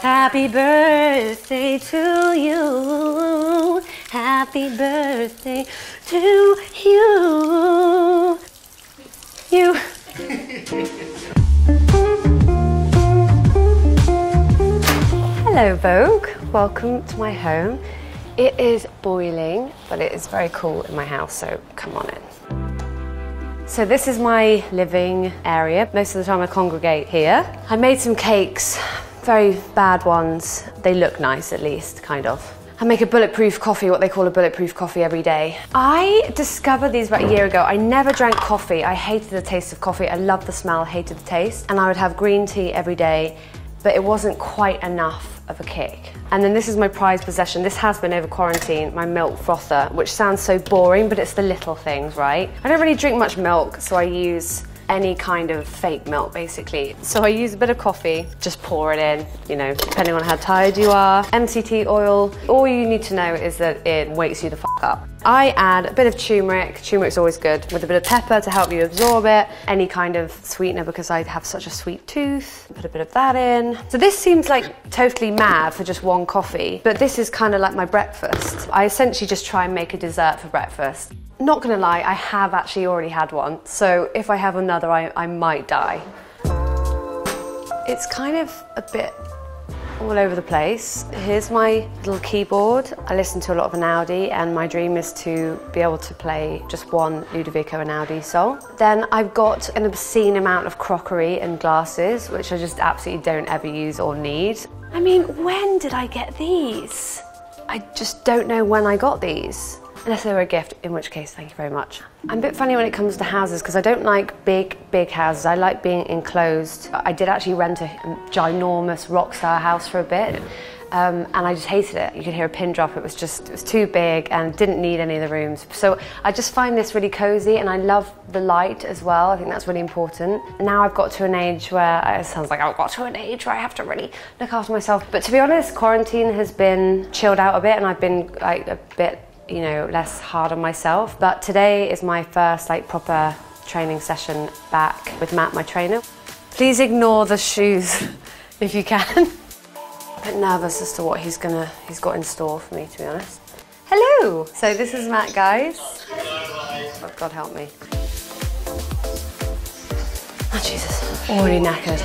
Happy birthday to you. Happy birthday to you. You. Hello, Vogue. Welcome to my home. It is boiling, but it is very cool in my house, so come on in. So this is my living area. Most of the time I congregate here. I made some cakes, very bad ones. They look nice at least, kind of. I make a bulletproof coffee, what they call a bulletproof coffee every day. I discovered these about a year ago. I never drank coffee. I hated the taste of coffee. I loved the smell, hated the taste. And I would have green tea every day, but it wasn't quite enough of a kick. And then this is my prized possession. This has been over quarantine, my milk frother, which sounds so boring, but it's the little things, right? I don't really drink much milk, so I use any kind of fake milk basically. So I use a bit of coffee, just pour it in, you know, depending on how tired you are. MCT oil, all you need to know is that it wakes you the fuck up. I add a bit of turmeric, turmeric's always good, with a bit of pepper to help you absorb it, any kind of sweetener because I have such a sweet tooth, put a bit of that in. So this seems like totally mad for just one coffee, but this is kind of like my breakfast. I essentially just try and make a dessert for breakfast. Not gonna lie, I have actually already had one, so if I have another, I, I might die. It's kind of a bit all over the place. Here's my little keyboard. I listen to a lot of Einaudi and my dream is to be able to play just one Ludovico Einaudi song. Then I've got an obscene amount of crockery and glasses, which I just absolutely don't ever use or need. I mean, when did I get these? I just don't know when I got these. Unless they were a gift, in which case, thank you very much. I'm a bit funny when it comes to houses because I don't like big, big houses. I like being enclosed. I did actually rent a ginormous rockstar house for a bit. Um, and I just hated it. You could hear a pin drop. It was just, it was too big and didn't need any of the rooms. So I just find this really cozy and I love the light as well. I think that's really important. Now I've got to an age where, it sounds like I've got to an age where I have to really look after myself. But to be honest, quarantine has been chilled out a bit and I've been like a bit you know, less hard on myself. But today is my first like proper training session back with Matt, my trainer. Please ignore the shoes if you can. a bit nervous as to what he's gonna he's got in store for me to be honest. Hello! So this is Matt guys. Oh, God help me. Oh Jesus, already knackered.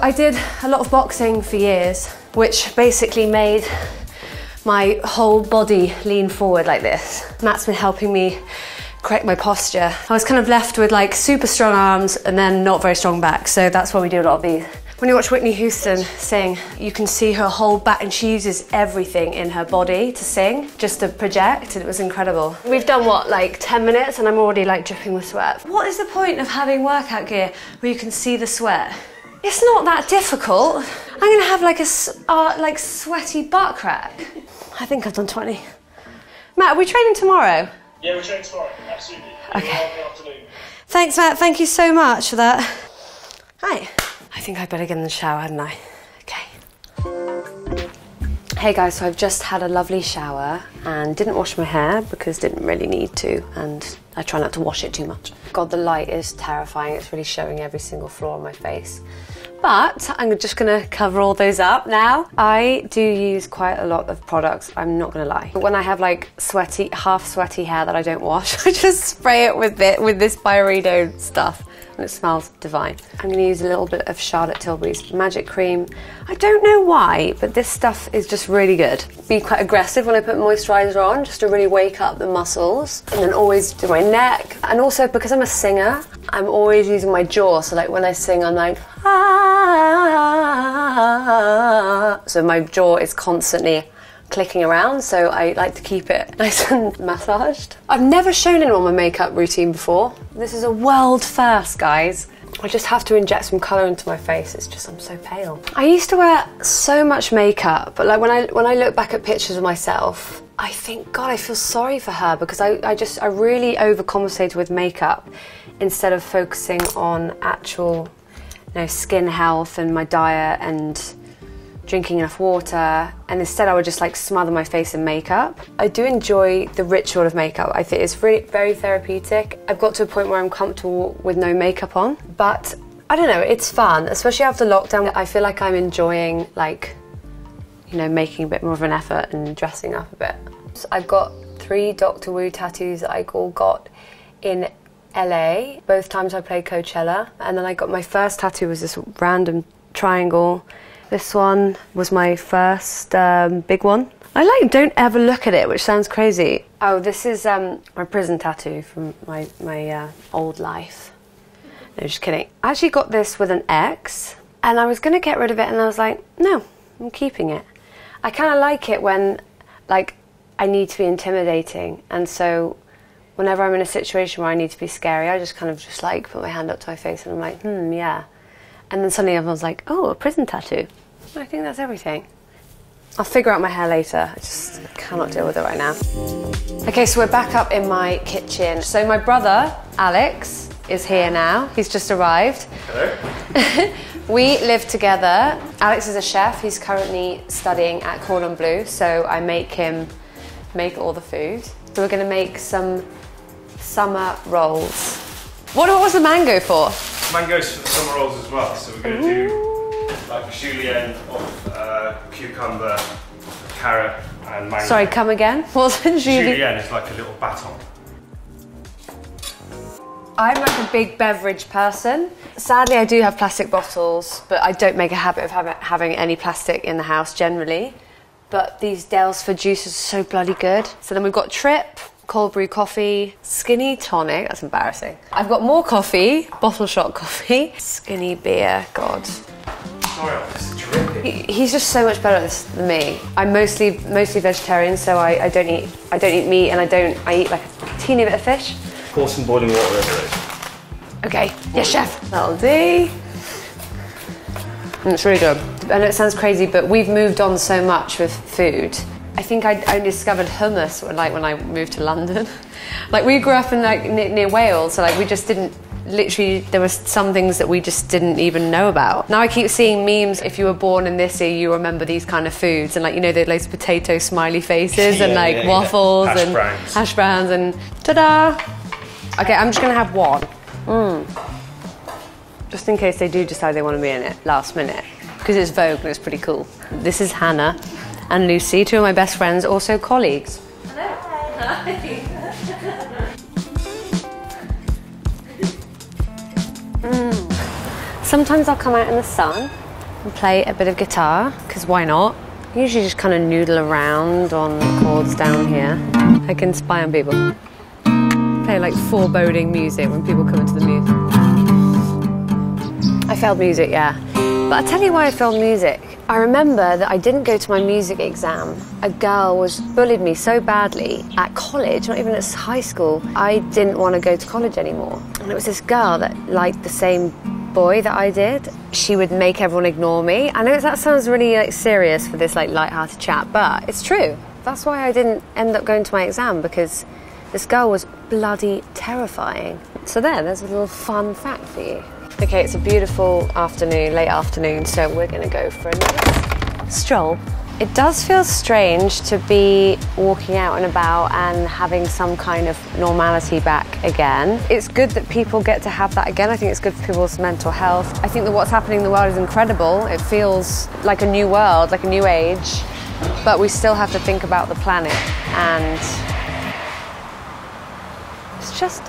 I did a lot of boxing for years, which basically made my whole body lean forward like this. Matt's been helping me correct my posture. I was kind of left with like super strong arms and then not very strong back, so that's why we do a lot of these. When you watch Whitney Houston sing, you can see her whole back and she uses everything in her body to sing, just to project, and it was incredible. We've done what, like 10 minutes and I'm already like dripping with sweat. What is the point of having workout gear where you can see the sweat? It's not that difficult. I'm gonna have like a uh, like sweaty butt crack. I think I've done 20. Matt, are we training tomorrow? Yeah, we're training tomorrow, absolutely. Okay. Thanks, Matt. Thank you so much for that. Hi. I think I'd better get in the shower, hadn't I? Okay. Hey guys, so I've just had a lovely shower and didn't wash my hair because didn't really need to and I try not to wash it too much. God, the light is terrifying. It's really showing every single flaw on my face. But I'm just gonna cover all those up now. I do use quite a lot of products, I'm not gonna lie. But when I have like sweaty, half sweaty hair that I don't wash, I just spray it with, it, with this Byredo stuff and it smells divine. I'm going to use a little bit of Charlotte Tilbury's Magic Cream. I don't know why, but this stuff is just really good. Be quite aggressive when I put moisturiser on, just to really wake up the muscles. And then always do my neck. And also, because I'm a singer, I'm always using my jaw. So like when I sing, I'm like, ah. So my jaw is constantly clicking around, so I like to keep it nice and massaged. I've never shown anyone my makeup routine before. This is a world first, guys. I just have to inject some colour into my face. It's just I'm so pale. I used to wear so much makeup, but like when I when I look back at pictures of myself, I think God, I feel sorry for her because I, I just I really overcompensated with makeup instead of focusing on actual you know skin health and my diet and drinking enough water, and instead I would just like smother my face in makeup. I do enjoy the ritual of makeup. I think it's really very therapeutic. I've got to a point where I'm comfortable with no makeup on, but I don't know, it's fun, especially after lockdown. I feel like I'm enjoying like you know, making a bit more of an effort and dressing up a bit. So I've got three Doctor Woo tattoos that I all got in LA. Both times I played Coachella, and then I got my first tattoo was this random triangle. This one was my first um, big one. I like don't ever look at it, which sounds crazy. Oh, this is um, my prison tattoo from my my uh, old life. No, just kidding. I actually got this with an X, and I was going to get rid of it, and I was like, no, I'm keeping it. I kind of like it when, like, I need to be intimidating, and so whenever I'm in a situation where I need to be scary, I just kind of just like put my hand up to my face, and I'm like, hmm, yeah. And then suddenly everyone's like, oh, a prison tattoo. I think that's everything. I'll figure out my hair later. I just cannot deal with it right now. Okay, so we're back up in my kitchen. So my brother, Alex, is here now. He's just arrived. Hello. We live together. Alex is a chef. He's currently studying at Cordon Bleu, so I make him make all the food. So we're going to make some summer rolls. What, what was the mango for? Mangoes for the summer rolls as well. So we're going to do like a julienne of uh, cucumber, carrot, and mango. Sorry, come again. Wasn't Julie? Julienne is like a little baton. I'm like a big beverage person. Sadly, I do have plastic bottles, but I don't make a habit of having, having any plastic in the house generally. But these Daylesford juices are so bloody good. So then we've got Trip, cold brew coffee, skinny tonic. That's embarrassing. I've got more coffee, bottle shot coffee, skinny beer. God, Sorry, I'm just. He- he's just so much better at this than me. I'm mostly mostly vegetarian, so I, I don't eat I don't eat meat, and I don't I eat like a teeny bit of fish. Pour some boiling water over it. Okay, yes, chef. That'll do. Mm, It's really good. I know it sounds crazy, but we've moved on so much with food. I think I only discovered hummus like when I moved to London. like we grew up in like near, near Wales, so like we just didn't. Literally, there were some things that we just didn't even know about. Now I keep seeing memes. If you were born in this year, you remember these kind of foods, and like you know, the loads of potato smiley faces and like yeah, yeah. waffles Hash and browns. hash browns and ta-da! Okay, I'm just gonna have one. Mmm. Just in case they do decide they want to be in it last minute. Because it's Vogue and it's pretty cool. This is Hannah and Lucy, two of my best friends, also colleagues. Mm. Sometimes I'll come out in the sun and play a bit of guitar, because why not? I usually just kind of noodle around on chords down here. I can spy on people. Play like foreboding music when people come into the music. I failed music, yeah. But I'll tell you why I failed music. I remember that I didn't go to my music exam. A girl was bullied me so badly at college, not even at high school. I didn't want to go to college anymore. And it was this girl that liked the same boy that I did. She would make everyone ignore me. I know that sounds really like serious for this like light-hearted chat, but it's true. That's why I didn't end up going to my exam because this girl was bloody terrifying. So there, there's a little fun fact for you. Okay, it's a beautiful afternoon, late afternoon, so we're going to go for a nice stroll. It does feel strange to be walking out and about and having some kind of normality back again. It's good that people get to have that again. I think it's good for people's mental health. I think that what's happening in the world is incredible. It feels like a new world, like a new age, but we still have to think about the planet and it's just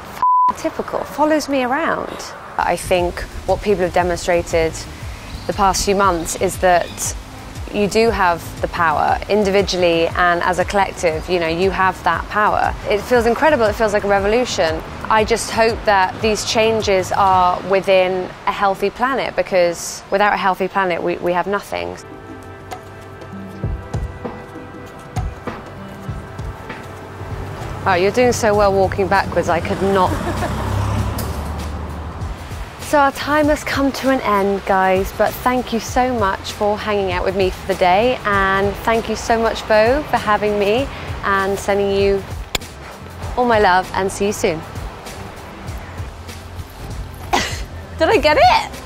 typical. Follows me around. I think what people have demonstrated the past few months is that you do have the power individually and as a collective. You know, you have that power. It feels incredible. It feels like a revolution. I just hope that these changes are within a healthy planet because without a healthy planet, we, we have nothing. Oh, you're doing so well walking backwards, I could not. So, our time has come to an end, guys, but thank you so much for hanging out with me for the day, and thank you so much, Bo, for having me and sending you all my love, and see you soon. Did I get it?